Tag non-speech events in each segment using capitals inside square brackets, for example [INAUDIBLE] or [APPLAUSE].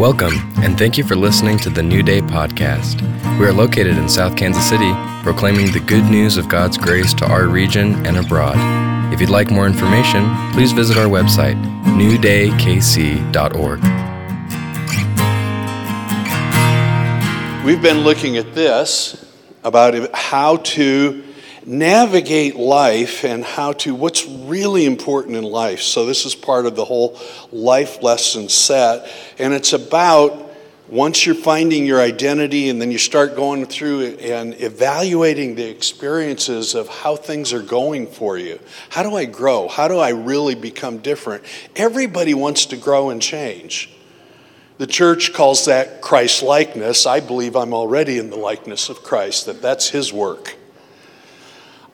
Welcome, and thank you for listening to the New Day podcast. We are located in South Kansas City, proclaiming the good news of God's grace to our region and abroad. If you'd like more information, please visit our website, newdaykc.org. We've been looking at this about how to navigate life and how to what's really important in life. So this is part of the whole life lesson set and it's about once you're finding your identity and then you start going through and evaluating the experiences of how things are going for you. How do I grow? How do I really become different? Everybody wants to grow and change. The church calls that Christ likeness. I believe I'm already in the likeness of Christ, that that's his work.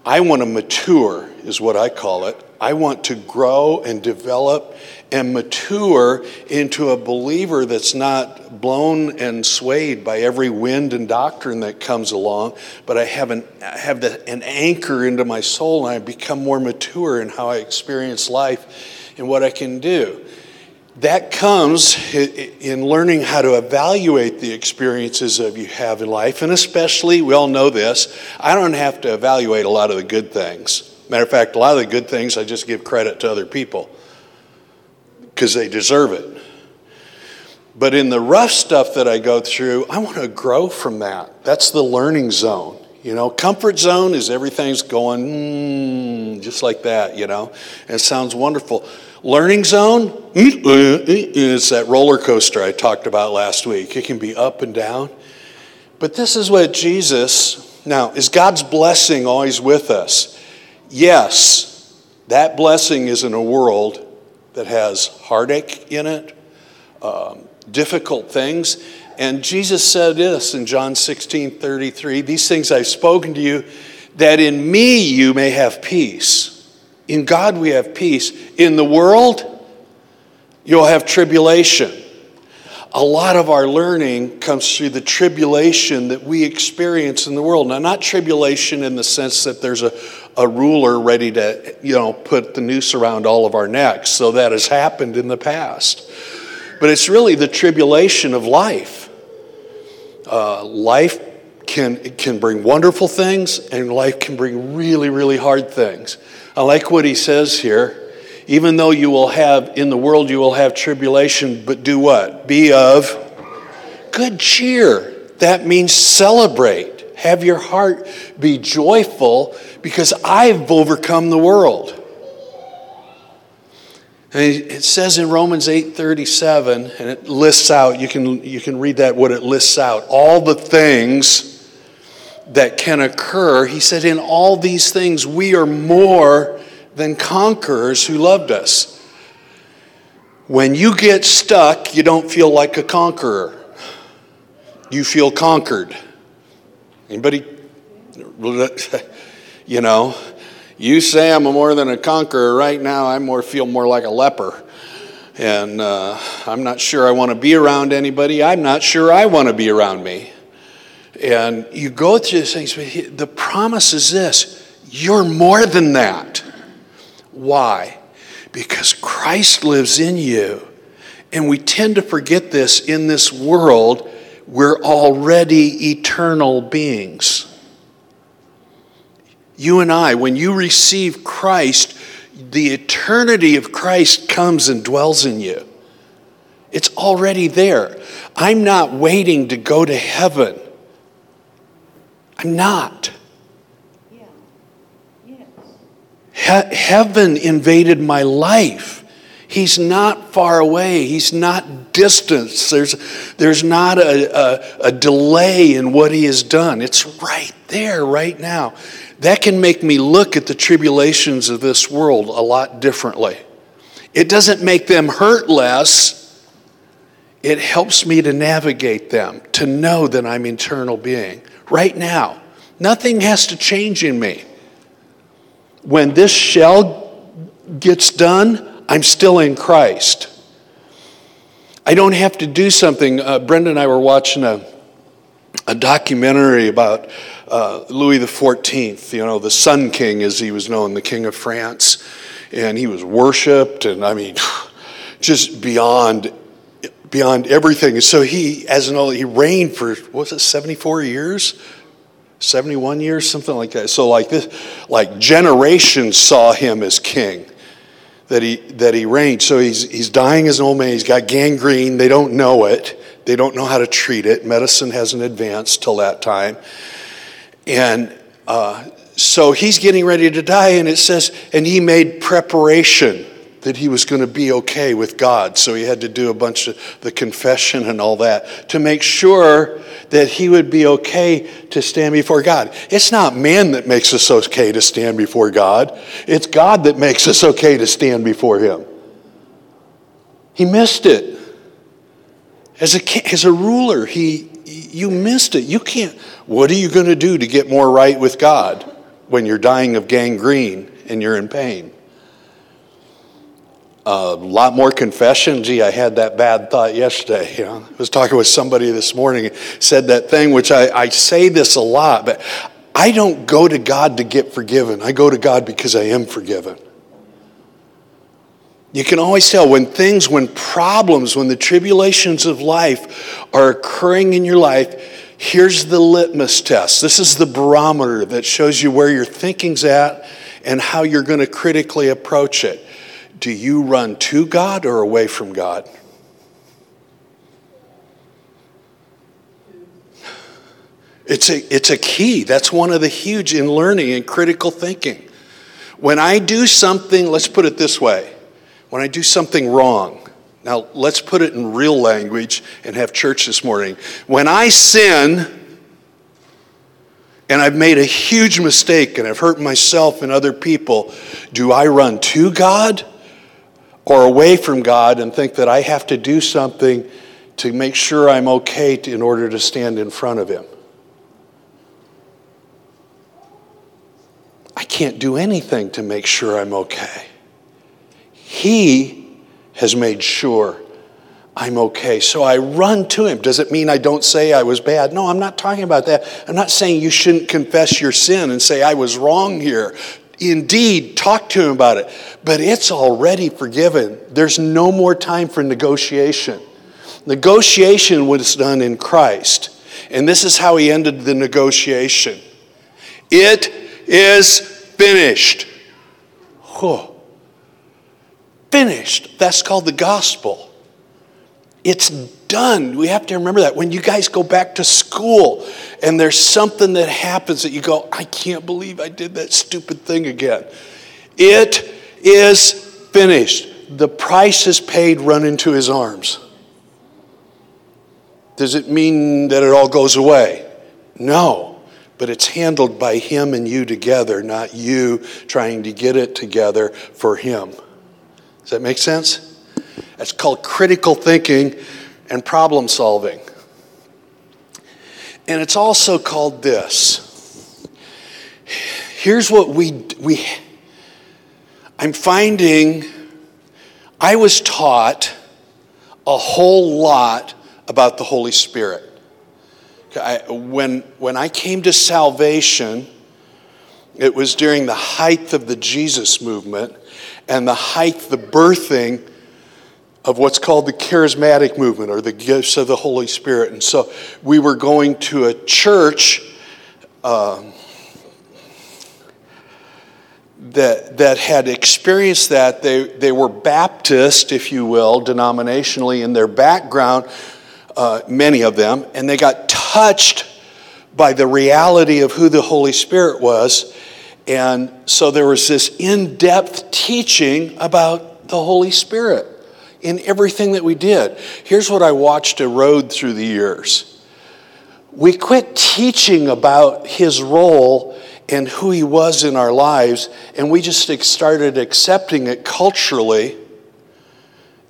I want to mature, is what I call it. I want to grow and develop and mature into a believer that's not blown and swayed by every wind and doctrine that comes along, but I have an, I have the, an anchor into my soul and I become more mature in how I experience life and what I can do that comes in learning how to evaluate the experiences of you have in life and especially we all know this i don't have to evaluate a lot of the good things matter of fact a lot of the good things i just give credit to other people because they deserve it but in the rough stuff that i go through i want to grow from that that's the learning zone you know, comfort zone is everything's going mm, just like that, you know. And it sounds wonderful. Learning zone is that roller coaster I talked about last week. It can be up and down. But this is what Jesus, now, is God's blessing always with us? Yes, that blessing is in a world that has heartache in it, um, difficult things. And Jesus said this in John 16 33 These things I've spoken to you, that in me you may have peace. In God, we have peace. In the world, you'll have tribulation. A lot of our learning comes through the tribulation that we experience in the world. Now, not tribulation in the sense that there's a, a ruler ready to, you know, put the noose around all of our necks. So that has happened in the past. But it's really the tribulation of life. Uh, life can, can bring wonderful things, and life can bring really, really hard things. I like what he says here. Even though you will have, in the world, you will have tribulation, but do what? Be of good cheer. That means celebrate. Have your heart be joyful because I've overcome the world. And it says in Romans 8:37, and it lists out, you can, you can read that what it lists out, all the things that can occur, he said, In all these things, we are more than conquerors who loved us. When you get stuck, you don't feel like a conqueror. You feel conquered. Anybody? [LAUGHS] You know, you say I'm more than a conqueror. Right now, I more feel more like a leper. And uh, I'm not sure I want to be around anybody. I'm not sure I want to be around me. And you go through these things, but the promise is this you're more than that. Why? Because Christ lives in you. And we tend to forget this in this world. We're already eternal beings. You and I, when you receive Christ, the eternity of Christ comes and dwells in you. It's already there. I'm not waiting to go to heaven. Not. He- heaven invaded my life. He's not far away. He's not distant. There's, there's not a, a, a delay in what he has done. It's right there, right now. That can make me look at the tribulations of this world a lot differently. It doesn't make them hurt less. It helps me to navigate them, to know that I'm eternal being right now. Nothing has to change in me. When this shell gets done, I'm still in Christ. I don't have to do something. Uh, Brenda and I were watching a, a documentary about uh, Louis XIV, you know, the Sun King, as he was known, the King of France. And he was worshiped, and I mean, [SIGHS] just beyond beyond everything. So he, as an old, he reigned for, what was it, 74 years? 71 years, something like that. So like this, like generations saw him as king that he, that he reigned. So he's, he's dying as an old man. He's got gangrene. They don't know it. They don't know how to treat it. Medicine hasn't advanced till that time. And uh, so he's getting ready to die, and it says, and he made preparation that he was going to be okay with God. So he had to do a bunch of the confession and all that to make sure that he would be okay to stand before God. It's not man that makes us okay to stand before God, it's God that makes us okay to stand before him. He missed it. As a, as a ruler, he, you missed it. You can't. What are you going to do to get more right with God when you're dying of gangrene and you're in pain? A lot more confession. Gee, I had that bad thought yesterday. You know? I was talking with somebody this morning, said that thing, which I, I say this a lot, but I don't go to God to get forgiven. I go to God because I am forgiven. You can always tell when things, when problems, when the tribulations of life are occurring in your life, here's the litmus test. This is the barometer that shows you where your thinking's at and how you're going to critically approach it. Do you run to God or away from God? It's a, it's a key. That's one of the huge in learning and critical thinking. When I do something, let's put it this way when I do something wrong, now let's put it in real language and have church this morning. When I sin, and I've made a huge mistake and I've hurt myself and other people, do I run to God or away from God and think that I have to do something to make sure I'm okay to, in order to stand in front of Him. I can't do anything to make sure I'm okay. He has made sure I'm okay. So I run to him. Does it mean I don't say I was bad? No, I'm not talking about that. I'm not saying you shouldn't confess your sin and say I was wrong here. Indeed, talk to him about it. But it's already forgiven. There's no more time for negotiation. Negotiation was done in Christ. And this is how he ended the negotiation It is finished. Oh. Finished. That's called the gospel. It's done. We have to remember that. When you guys go back to school and there's something that happens that you go, I can't believe I did that stupid thing again. It is finished. The price is paid, run into his arms. Does it mean that it all goes away? No, but it's handled by him and you together, not you trying to get it together for him. Does that make sense? That's called critical thinking and problem solving. And it's also called this. Here's what we, we I'm finding I was taught a whole lot about the Holy Spirit. I, when, when I came to salvation, it was during the height of the Jesus movement and the height, the birthing of what's called the charismatic movement or the gifts of the Holy Spirit. And so we were going to a church uh, that, that had experienced that. They, they were Baptist, if you will, denominationally in their background, uh, many of them, and they got touched by the reality of who the Holy Spirit was. And so there was this in depth teaching about the Holy Spirit in everything that we did. Here's what I watched erode through the years we quit teaching about his role and who he was in our lives, and we just started accepting it culturally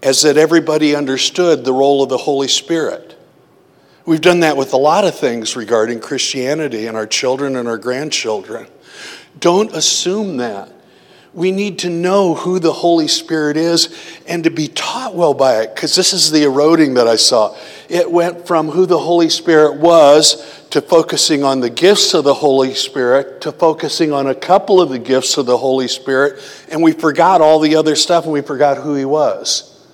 as that everybody understood the role of the Holy Spirit. We've done that with a lot of things regarding Christianity and our children and our grandchildren. Don't assume that. We need to know who the Holy Spirit is and to be taught well by it, because this is the eroding that I saw. It went from who the Holy Spirit was to focusing on the gifts of the Holy Spirit to focusing on a couple of the gifts of the Holy Spirit, and we forgot all the other stuff and we forgot who He was.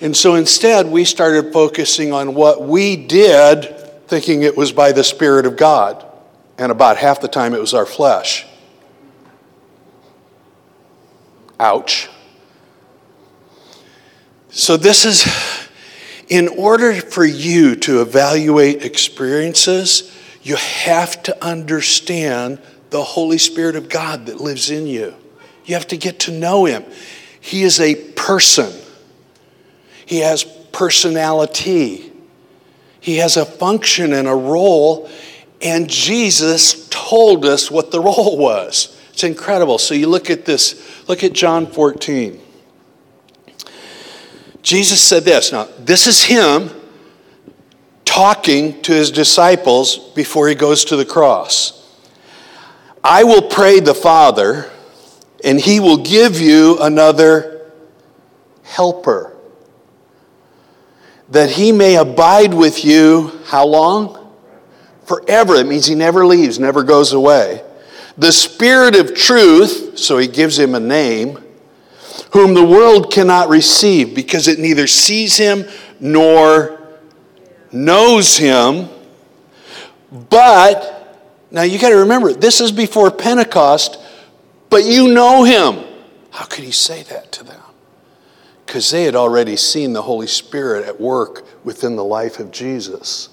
And so instead, we started focusing on what we did, thinking it was by the Spirit of God. And about half the time, it was our flesh. Ouch. So, this is in order for you to evaluate experiences, you have to understand the Holy Spirit of God that lives in you. You have to get to know Him. He is a person, He has personality, He has a function and a role, and Jesus told us what the role was. It's incredible. So you look at this, look at John 14. Jesus said this. Now, this is him talking to his disciples before he goes to the cross. I will pray the Father, and he will give you another helper, that he may abide with you how long? Forever. It means he never leaves, never goes away. The Spirit of truth, so he gives him a name whom the world cannot receive because it neither sees him nor knows him. But, now you got to remember, this is before Pentecost, but you know him. How could he say that to them? Because they had already seen the Holy Spirit at work within the life of Jesus.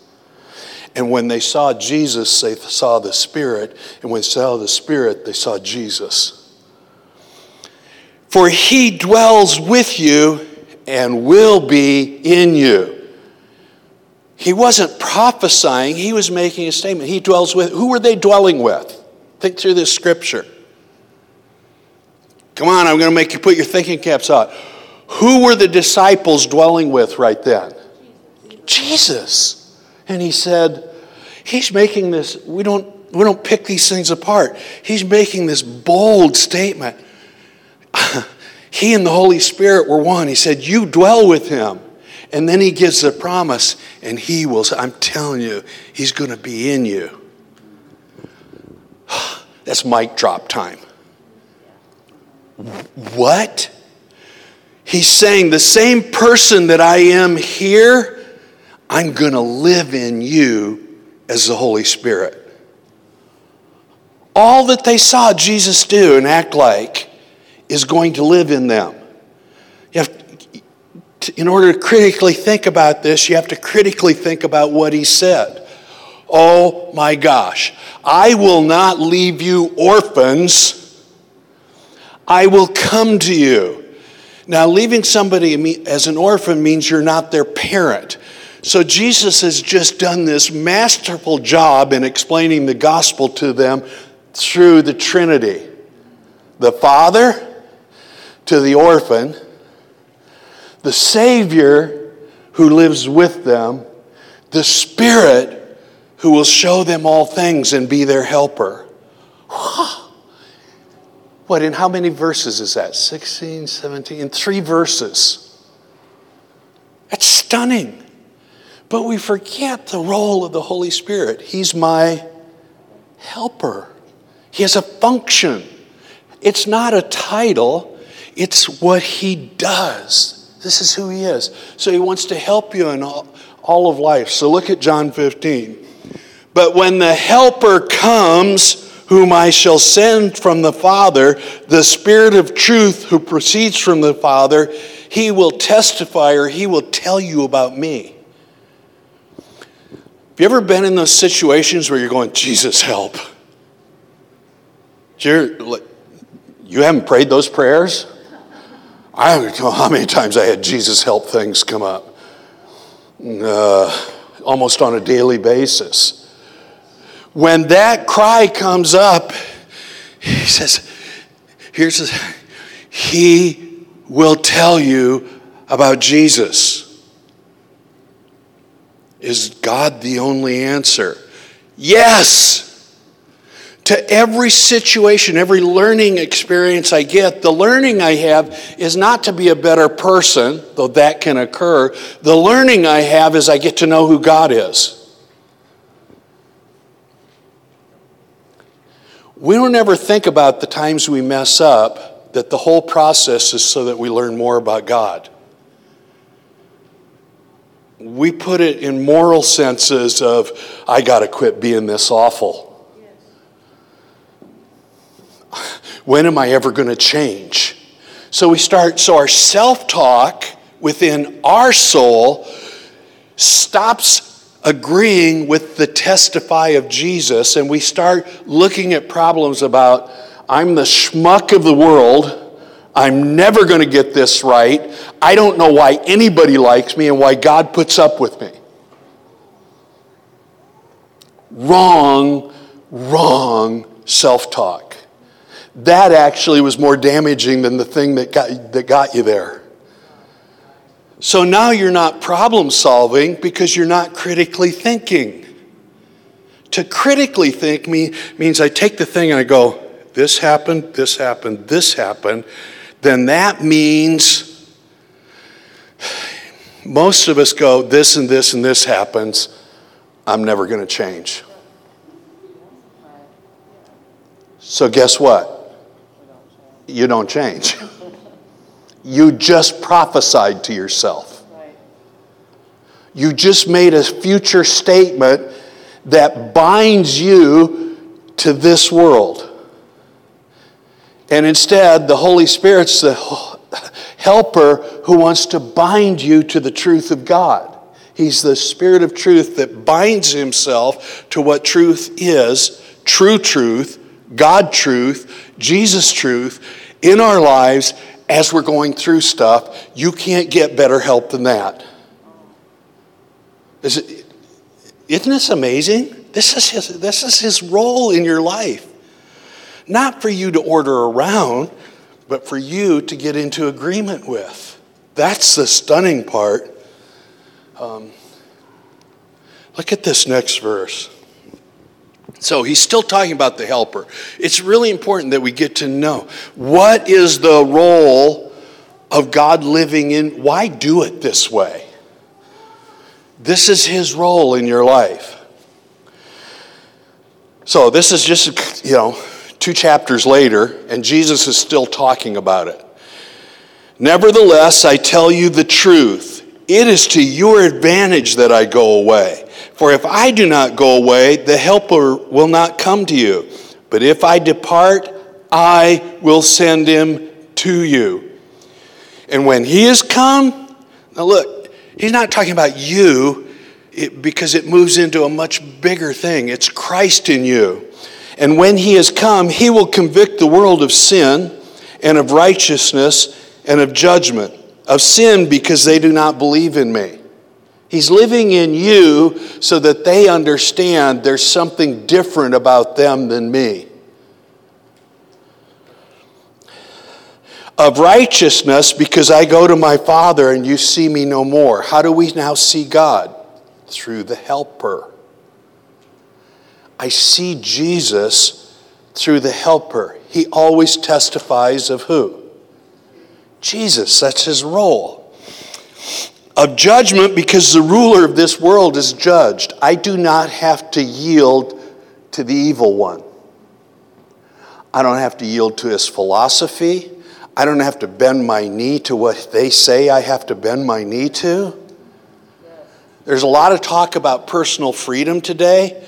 And when they saw Jesus, they saw the Spirit. And when they saw the Spirit, they saw Jesus for he dwells with you and will be in you. He wasn't prophesying, he was making a statement. He dwells with, who were they dwelling with? Think through this scripture. Come on, I'm going to make you put your thinking caps on. Who were the disciples dwelling with right then? Jesus. And he said, He's making this, we don't, we don't pick these things apart. He's making this bold statement. [LAUGHS] he and the Holy Spirit were one. He said, You dwell with him. And then he gives the promise, and he will, I'm telling you, he's going to be in you. [SIGHS] That's mic drop time. What? He's saying, the same person that I am here, I'm going to live in you as the Holy Spirit. All that they saw Jesus do and act like is going to live in them. You have to, in order to critically think about this, you have to critically think about what he said. Oh my gosh, I will not leave you orphans. I will come to you. Now, leaving somebody as an orphan means you're not their parent. So, Jesus has just done this masterful job in explaining the gospel to them through the Trinity the Father, to the orphan, the Savior who lives with them, the Spirit who will show them all things and be their helper. [SIGHS] What, in how many verses is that? 16, 17, in three verses. That's stunning. But we forget the role of the Holy Spirit. He's my helper, He has a function. It's not a title, it's what He does. This is who He is. So He wants to help you in all, all of life. So look at John 15. But when the Helper comes, whom I shall send from the Father, the Spirit of truth who proceeds from the Father, he will testify or he will tell you about me. You ever been in those situations where you're going, Jesus, help? You're, you haven't prayed those prayers? I don't know how many times I had Jesus help things come up, uh, almost on a daily basis. When that cry comes up, he says, Here's He will tell you about Jesus. Is God the only answer? Yes to every situation, every learning experience I get, the learning I have is not to be a better person, though that can occur. The learning I have is I get to know who God is. We don't ever think about the times we mess up, that the whole process is so that we learn more about God. We put it in moral senses of, I got to quit being this awful. [LAUGHS] When am I ever going to change? So we start, so our self talk within our soul stops agreeing with the testify of Jesus, and we start looking at problems about, I'm the schmuck of the world. I'm never going to get this right. I don't know why anybody likes me and why God puts up with me. Wrong, wrong self talk. That actually was more damaging than the thing that got, that got you there. So now you're not problem solving because you're not critically thinking. To critically think me, means I take the thing and I go, this happened, this happened, this happened. Then that means most of us go, this and this and this happens. I'm never going to change. So, guess what? You don't change. [LAUGHS] You just prophesied to yourself. You just made a future statement that binds you to this world. And instead, the Holy Spirit's the helper who wants to bind you to the truth of God. He's the Spirit of truth that binds himself to what truth is true truth, God truth, Jesus truth in our lives as we're going through stuff, you can't get better help than that. Is it, isn't this amazing? This is, his, this is his role in your life. Not for you to order around, but for you to get into agreement with. That's the stunning part. Um, look at this next verse. So he's still talking about the helper. It's really important that we get to know what is the role of God living in, why do it this way? This is his role in your life. So this is just, you know, two chapters later, and Jesus is still talking about it. Nevertheless, I tell you the truth. It is to your advantage that I go away. For if I do not go away, the Helper will not come to you. But if I depart, I will send him to you. And when he has come, now look, he's not talking about you it, because it moves into a much bigger thing. It's Christ in you. And when he has come, he will convict the world of sin and of righteousness and of judgment. Of sin because they do not believe in me He's living in you so that they understand there's something different about them than me. Of righteousness, because I go to my Father and you see me no more. How do we now see God? Through the Helper. I see Jesus through the Helper. He always testifies of who? Jesus. That's his role of judgment because the ruler of this world is judged. I do not have to yield to the evil one. I don't have to yield to his philosophy. I don't have to bend my knee to what they say I have to bend my knee to. There's a lot of talk about personal freedom today.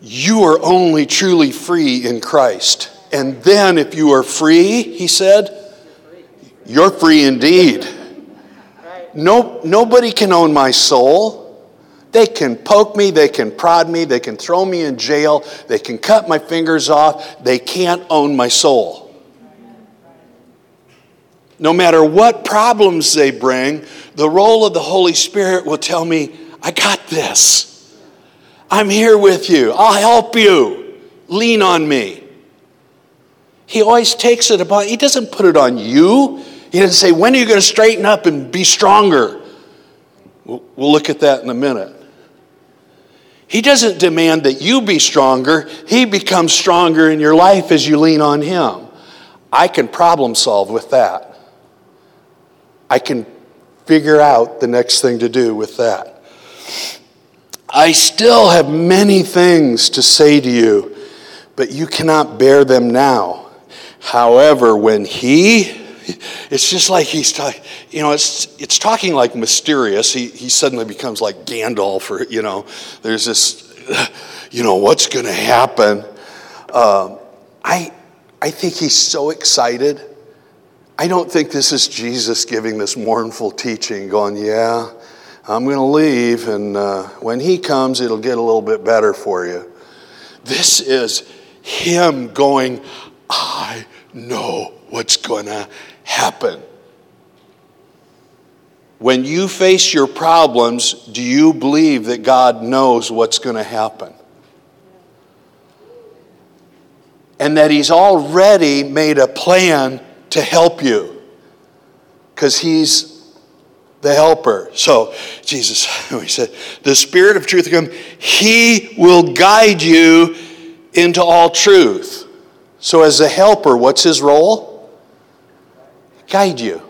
You are only truly free in Christ. And then, if you are free, he said, you're free indeed. No, nobody can own my soul. They can poke me, they can prod me, they can throw me in jail, they can cut my fingers off. They can't own my soul. No matter what problems they bring, the role of the Holy Spirit will tell me, I got this. I'm here with you. I'll help you. Lean on me. He always takes it upon, he doesn't put it on you. He doesn't say, When are you going to straighten up and be stronger? We'll, we'll look at that in a minute. He doesn't demand that you be stronger, He becomes stronger in your life as you lean on Him. I can problem solve with that. I can figure out the next thing to do with that. I still have many things to say to you, but you cannot bear them now. However, when He, It's just like he's talking, you know, it's, it's talking like mysterious. He, he suddenly becomes like Gandalf, or, you know, there's this, [SIGHS] you know, what's going to happen? Um, I, I think he's so excited. I don't think this is Jesus giving this mournful teaching, going, yeah, I'm going to leave, and uh, when he comes, it'll get a little bit better for you. This is him going, I know what's going to happen. When you face your problems, do you believe that God knows what's going to happen? And that He's already made a plan to help you because He's the helper. So, Jesus, [LAUGHS] he said, the Spirit of truth come, He will guide you into all truth. So, as a helper, what's His role? guide you.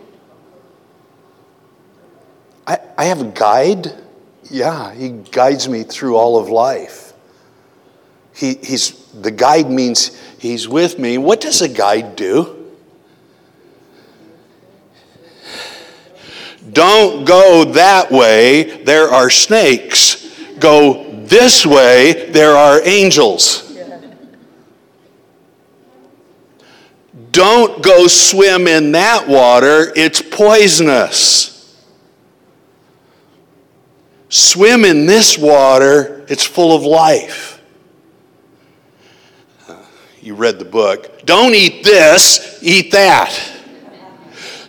I, I have a guide. Yeah, he guides me through all of life. He, he's, the guide means he's with me. What does a guide do? Don't go that way, there are snakes. Go this way, there are angels. Don't go swim in that water, it's poisonous. Swim in this water, it's full of life. You read the book. Don't eat this, eat that.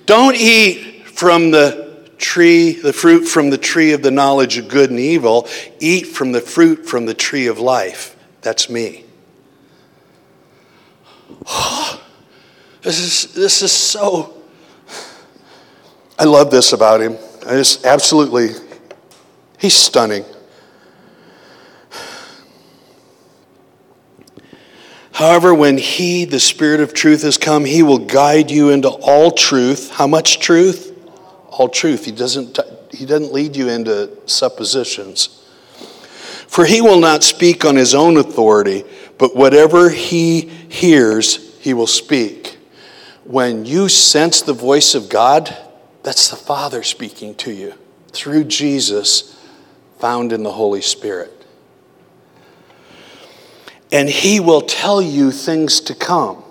Don't eat from the tree, the fruit from the tree of the knowledge of good and evil. Eat from the fruit from the tree of life. That's me. This is, this is so. I love this about him. I just absolutely, he's stunning. However, when He, the Spirit of truth, has come, He will guide you into all truth. How much truth? All truth. He doesn't, he doesn't lead you into suppositions. For He will not speak on His own authority, but whatever He hears, He will speak when you sense the voice of God, that's the Father speaking to you through Jesus found in the Holy Spirit. And He will tell you things to come.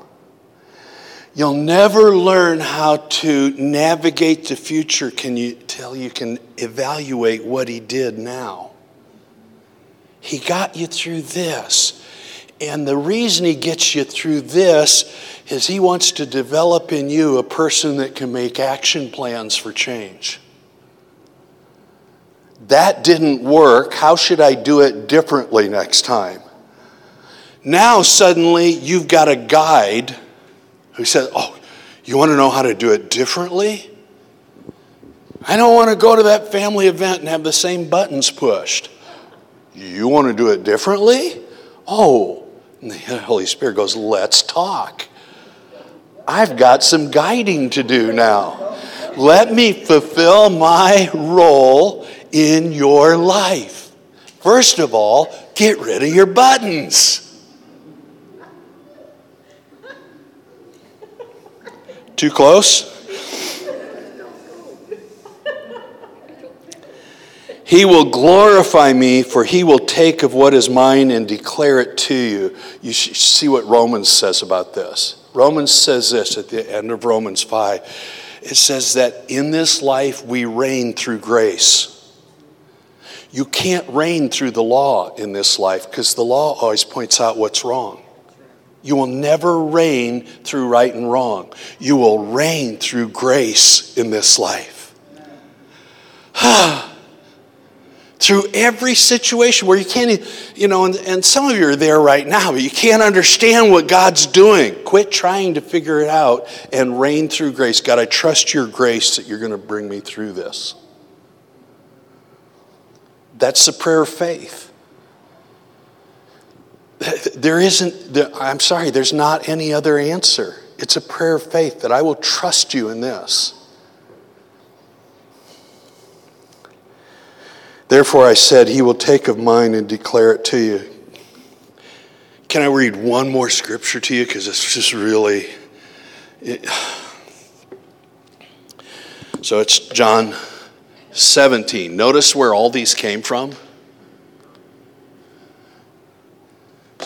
You'll never learn how to navigate the future can you, till you can evaluate what He did now. He got you through this. And the reason He gets you through this is He wants to develop in you a person that can make action plans for change. That didn't work. How should I do it differently next time? Now, suddenly, you've got a guide who says, Oh, you want to know how to do it differently? I don't want to go to that family event and have the same buttons pushed. You want to do it differently? Oh, and the [LAUGHS] Holy Spirit goes, Let's talk. I've got some guiding to do now. Let me fulfill my role in your life. First of all, get rid of your buttons. Too close? He will glorify me, for he will take of what is mine and declare it to you. You see what Romans says about this. Romans says this at the end of Romans 5. It says that in this life we reign through grace. You can't reign through the law in this life because the law always points out what's wrong. You will never reign through right and wrong. You will reign through grace in this life. [SIGHS] through every situation where you can't, you know, and, and some of you are there right now, but you can't understand what God's doing. Quit trying to figure it out and reign through grace. God, I trust your grace that you're going to bring me through this. That's the prayer of faith. There isn't, I'm sorry, there's not any other answer. It's a prayer of faith that I will trust you in this. Therefore, I said, He will take of mine and declare it to you. Can I read one more scripture to you? Because it's just really. It, [SIGHS] So it's John 17. Notice where all these came from.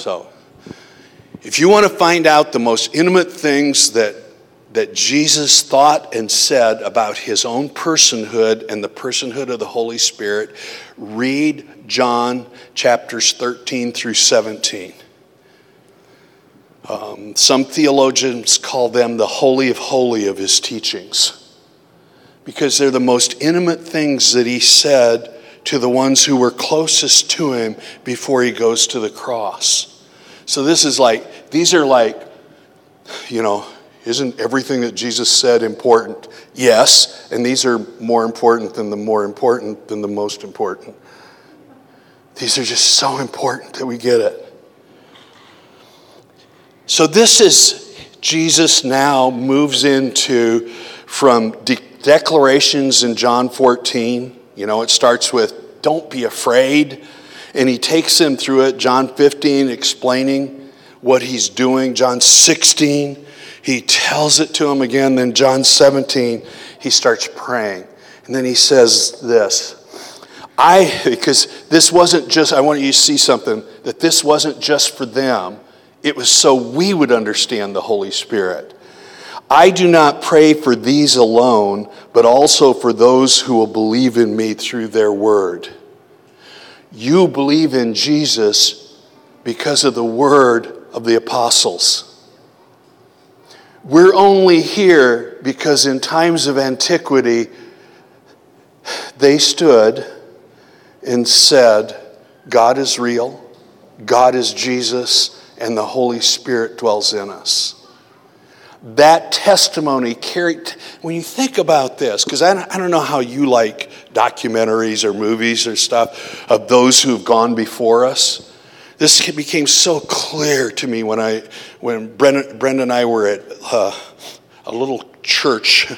So, if you want to find out the most intimate things that, that Jesus thought and said about his own personhood and the personhood of the Holy Spirit, read John chapters 13 through 17. Um, some theologians call them the holy of holy of his teachings because they're the most intimate things that he said to the ones who were closest to him before he goes to the cross. So this is like, these are like, you know, isn't everything that Jesus said important? Yes, and these are more important than the more important than the most important. These are just so important that we get it. So this is Jesus now moves into from de- declarations in John 14. You know, it starts with, don't be afraid. And he takes them through it. John 15, explaining what he's doing. John 16, he tells it to him again. Then John 17, he starts praying. And then he says this I, because this wasn't just, I want you to see something, that this wasn't just for them, it was so we would understand the Holy Spirit. I do not pray for these alone, but also for those who will believe in me through their word. You believe in Jesus because of the word of the apostles. We're only here because in times of antiquity, they stood and said, God is real, God is Jesus, and the Holy Spirit dwells in us that testimony carried. When you think about this, because I, I don't know how you like documentaries or movies or stuff of those who have gone before us. This became so clear to me when I, when Brenda, Brenda and I were at uh, a little church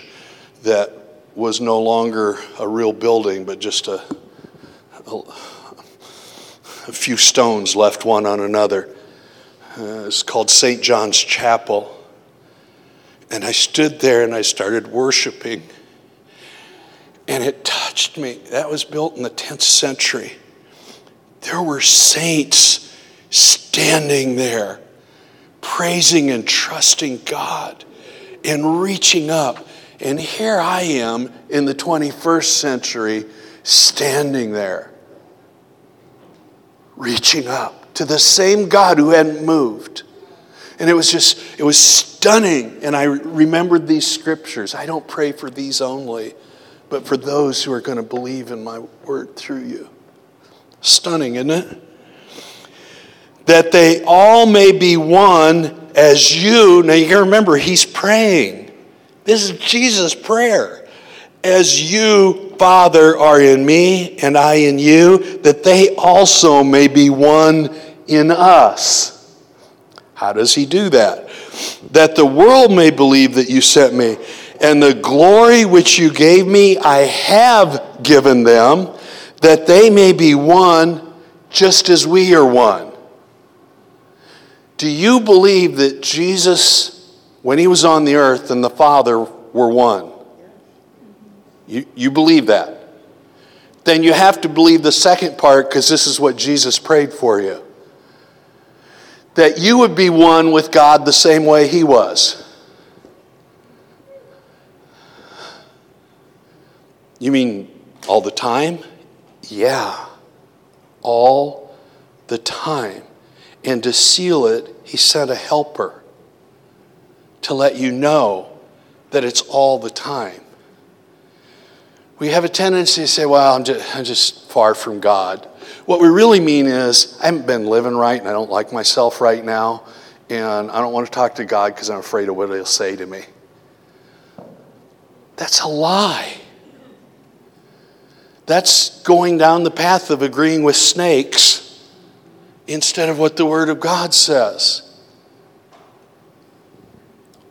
that was no longer a real building, but just a, a, a few stones left one on another. Uh, it's called St. John's Chapel. And I stood there and I started worshiping. And it touched me. That was built in the 10th century. There were saints standing there, praising and trusting God and reaching up. And here I am in the 21st century, standing there, reaching up to the same God who hadn't moved. And it was just, it was stunning. And I remembered these scriptures. I don't pray for these only, but for those who are going to believe in my word through you. Stunning, isn't it? That they all may be one as you. Now you to remember, he's praying. This is Jesus' prayer. As you, Father, are in me and I in you, that they also may be one in us. How does he do that? That the world may believe that you sent me, and the glory which you gave me, I have given them, that they may be one just as we are one. Do you believe that Jesus, when he was on the earth, and the Father were one? You, you believe that? Then you have to believe the second part because this is what Jesus prayed for you that you would be one with God the same way He was. You mean all the time? Yeah, all the time. And to seal it, He sent a helper to let you know that it's all the time. We have a tendency to say, well, I'm just, I'm just far from God. What we really mean is, I haven't been living right and I don't like myself right now, and I don't want to talk to God because I'm afraid of what He'll say to me. That's a lie. That's going down the path of agreeing with snakes instead of what the Word of God says.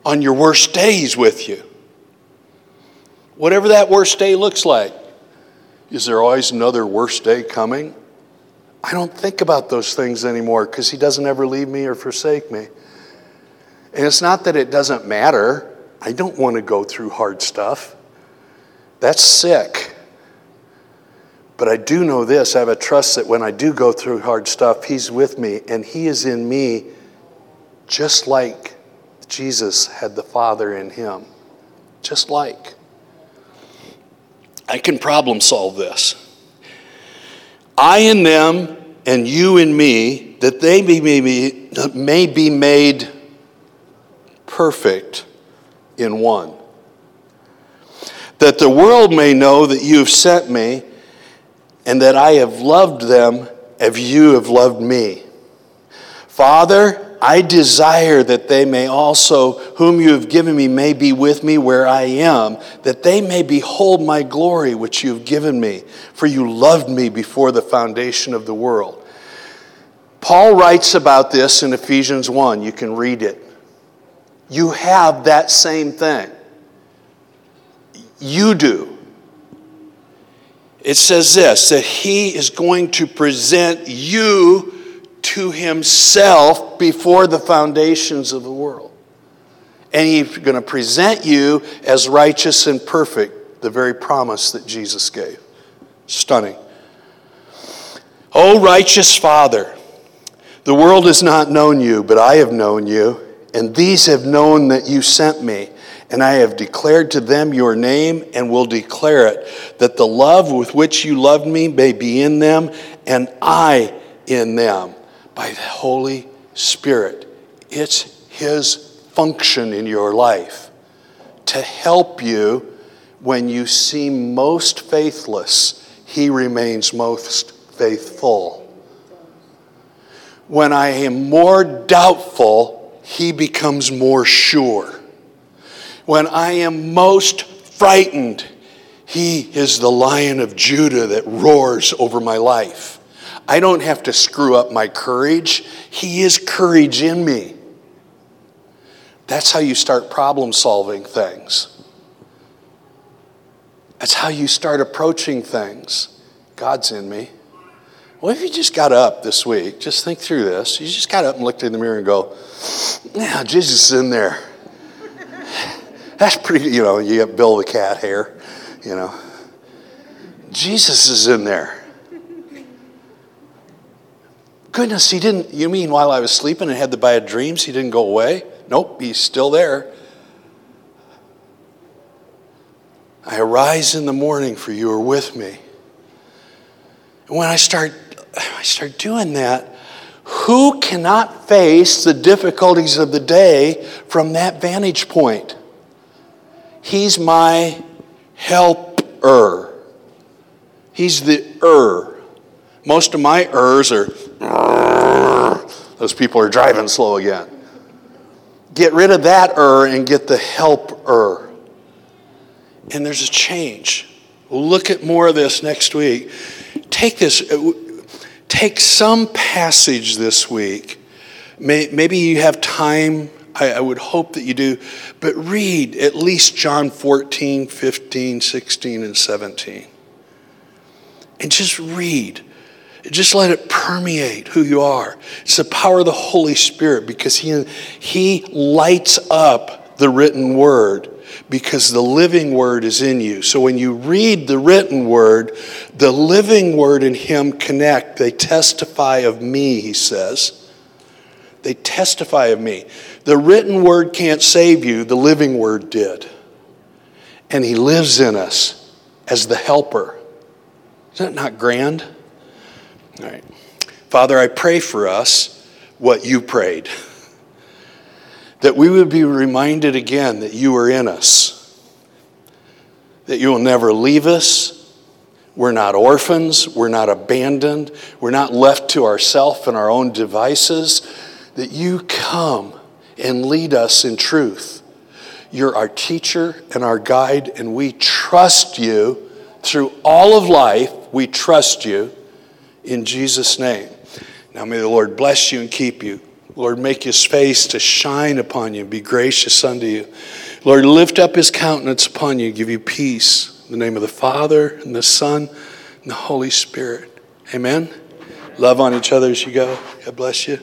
On your worst days with you. Whatever that worst day looks like. Is there always another worst day coming? I don't think about those things anymore because He doesn't ever leave me or forsake me. And it's not that it doesn't matter. I don't want to go through hard stuff. That's sick. But I do know this I have a trust that when I do go through hard stuff, He's with me and He is in me just like Jesus had the Father in Him. Just like. I can problem solve this. I in them and you in me, that they may be, may be made perfect in one. That the world may know that you have sent me and that I have loved them as you have loved me. Father, I desire that they may also, whom you have given me, may be with me where I am, that they may behold my glory which you have given me, for you loved me before the foundation of the world. Paul writes about this in Ephesians 1. You can read it. You have that same thing. You do. It says this that he is going to present you to himself before the foundations of the world. And he's going to present you as righteous and perfect, the very promise that Jesus gave. Stunning. O righteous Father, the world has not known you, but I have known you, and these have known that you sent me. And I have declared to them your name and will declare it, that the love with which you loved me may be in them, and I in them by the Holy Spirit. It's His function in your life to help you when you seem most faithless, He remains most faithful. When I am more doubtful, He becomes more sure. When I am most frightened, He is the lion of Judah that roars over my life. I don't have to screw up my courage. He is courage in me. That's how you start problem solving things. That's how you start approaching things. God's in me. What if you just got up this week? Just think through this. You just got up and looked in the mirror and go, Yeah, Jesus is in there. [LAUGHS] That's pretty, you know, you got Bill the cat hair, you know. Jesus is in there. Goodness, he didn't. You mean while I was sleeping and had the bad dreams, he didn't go away? Nope, he's still there. I arise in the morning for you are with me. And when I start, I start doing that, who cannot face the difficulties of the day from that vantage point? He's my helper. He's the er. Most of my ers are those people are driving slow again. Get rid of that er and get the help er. And there's a change. We'll look at more of this next week. Take this, uh, take some passage this week. Maybe you have time. I would hope that you do. But read at least John 14, 15, 16, and 17. And just read. Just let it permeate who you are. It's the power of the Holy Spirit because He, he lights up the written word because the living word is in you. So when you read the written word, the living word and Him connect. They testify of me, He says. They testify of me. The written word can't save you, the living word did. And He lives in us as the helper. Isn't that not grand? All right. Father, I pray for us what you prayed. That we would be reminded again that you are in us, that you will never leave us. We're not orphans, we're not abandoned, we're not left to ourselves and our own devices. That you come and lead us in truth. You're our teacher and our guide, and we trust you through all of life. We trust you in Jesus' name. Now may the Lord bless you and keep you. Lord, make his face to shine upon you, be gracious unto you. Lord, lift up his countenance upon you, give you peace. In the name of the Father, and the Son, and the Holy Spirit. Amen. Love on each other as you go. God bless you.